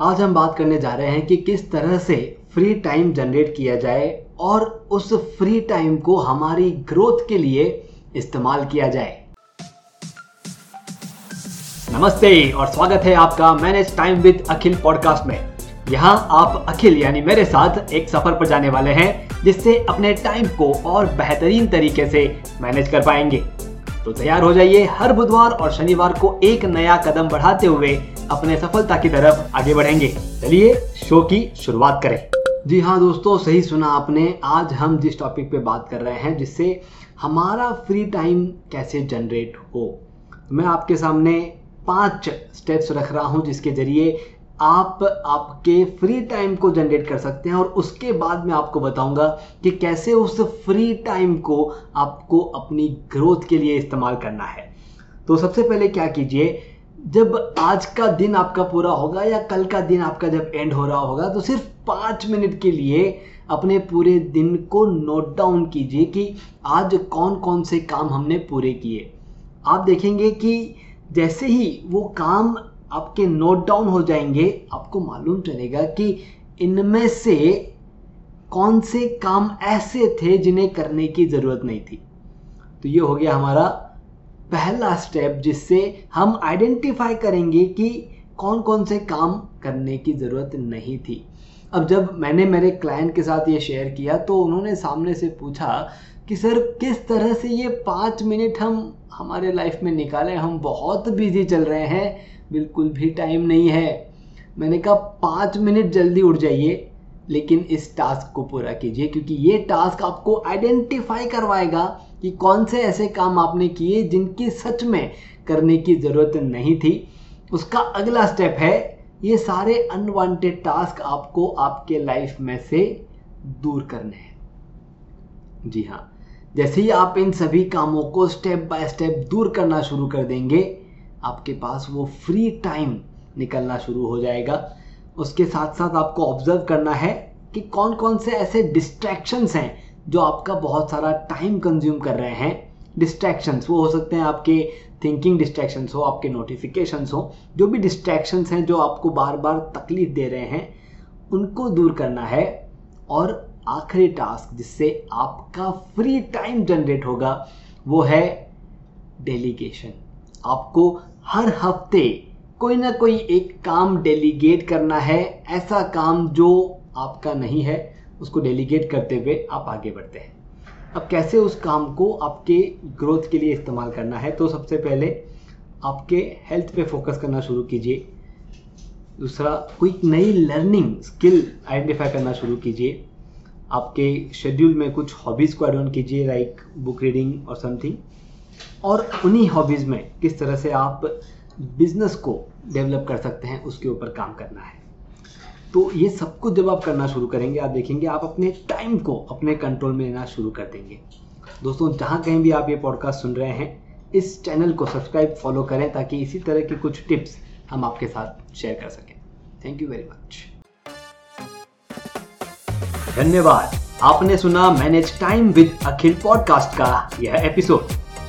आज हम बात करने जा रहे हैं कि किस तरह से फ्री टाइम जनरेट किया जाए और उस फ्री टाइम को हमारी ग्रोथ के लिए इस्तेमाल किया जाए। नमस्ते और स्वागत है आपका manage time with Akhil podcast में। यहाँ आप अखिल यानी मेरे साथ एक सफ़र पर जाने वाले हैं, जिससे अपने टाइम को और बेहतरीन तरीके से मैनेज कर पाएँगे। तो तैयार हो जाइए हर बुधवार और शनिवार को एक नया कदम बढ़ाते हुए अपने सफलता की तरफ़ आगे बढ़ेंगे। चलिए शो की शुरुआत करें। जी हाँ दोस्तों, सही सुना आपने। आज हम जिस टॉपिक पे बात कर रहे हैं, जिससे हमारा फ्री टाइम कैसे जनरेट हो, मैं आपके सामने पाँच स्टेप्स रख रहा हूँ, जिसके ज़रिए आप आपके फ्री टाइम को जनरेट कर सकते हैं और उसके बाद मैं आपको बताऊँगा कि कैसे उस फ्री टाइम को आपको अपनी ग्रोथ के लिए इस्तेमाल करना है। तो सबसे पहले क्या कीजिए जब आज का दिन आपका पूरा होगा या कल का दिन आपका जब एंड हो रहा होगा तो सिर्फ़ पाँच मिनट के लिए अपने पूरे दिन को नोट डाउन कीजिए कि आज कौन कौन से काम हमने पूरे किए। आप देखेंगे कि जैसे ही वो काम आपके नोट डाउन हो जाएँगे, आपको मालूम चलेगा कि इनमें से कौन से काम ऐसे थे जिन्हें करने की ज़रूरत नहीं थी। तो ये हो गया हमारा पहला स्टेप जिससे हम आइडेंटिफाई करेंगे कि कौन कौन से काम करने की ज़रूरत नहीं थी। अब जब मैंने मेरे क्लाइंट के साथ ये शेयर किया तो उन्होंने सामने से पूछा कि, सर, किस तरह से ये पाँच मिनट हम हमारे लाइफ में निकालें? हम बहुत बिज़ी चल रहे हैं। बिल्कुल भी टाइम नहीं है। मैंने कहा, पाँच मिनट जल्दी उठ जाइए। लेकिन इस टास्क को पूरा कीजिए, क्योंकि ये टास्क आपको आइडेंटिफाई करवाएगा कि कौन से ऐसे काम आपने किए जिनकी सच में करने की ज़रूरत नहीं थी। उसका अगला स्टेप है, ये सारे अनवांटेड टास्क आपको आपके लाइफ में से दूर करने हैं। जी हाँ जैसे ही आप इन सभी कामों को स्टेप बाय स्टेप दूर करना शुरू कर देंगे, आपके पास वो फ्री टाइम निकलना शुरू हो जाएगा। उसके साथ साथ आपको ऑब्ज़र्व करना है कि कौन कौन से ऐसे डिस्ट्रैक्शंस हैं जो आपका बहुत सारा टाइम कंज्यूम कर रहे हैं। डिस्ट्रैक्शंस वो हो सकते हैं आपके थिंकिंग डिस्ट्रैक्शंस हो, आपके नोटिफिकेशंस हो, जो भी डिस्ट्रैक्शंस हैं जो आपको बार बार तकलीफ़ दे रहे हैं, उनको दूर करना है। और आखिरी टास्क जिससे आपका फ्री टाइम जनरेट होगा, वो है डेलीगेशन आपको हर हफ़्ते कोई ना कोई एक काम डेलीगेट करना है, ऐसा काम जो आपका नहीं है, उसको डेलीगेट करते हुए आप आगे बढ़ते हैं। अब कैसे उस काम को आपके ग्रोथ के लिए इस्तेमाल करना है? तो सबसे पहले आपके हेल्थ पे फोकस करना शुरू कीजिए। दूसरा, कोई नई लर्निंग स्किल आइडेंटिफाई करना शुरू कीजिए। आपके शेड्यूल में कुछ हॉबीज़ को एड ऑन कीजिए लाइक बुक रीडिंग और समथिंग और उन्हीं हॉबीज़ में किस तरह से आप बिज़नेस को डेवलप कर सकते हैं, उसके ऊपर काम करना है। तो ये सब कुछ जब आप करना शुरू करेंगे, आप देखेंगे, आप अपने टाइम को अपने कंट्रोल में लेना शुरू कर देंगे। दोस्तों, जहाँ कहीं भी आप ये पॉडकास्ट सुन रहे हैं, इस चैनल को सब्सक्राइब फॉलो करें, ताकि इसी तरह के कुछ टिप्स हम आपके साथ शेयर कर सकें। थैंक यू वेरी मच धन्यवाद। आपने सुना manage time with Akhil podcast का यह एपिसोड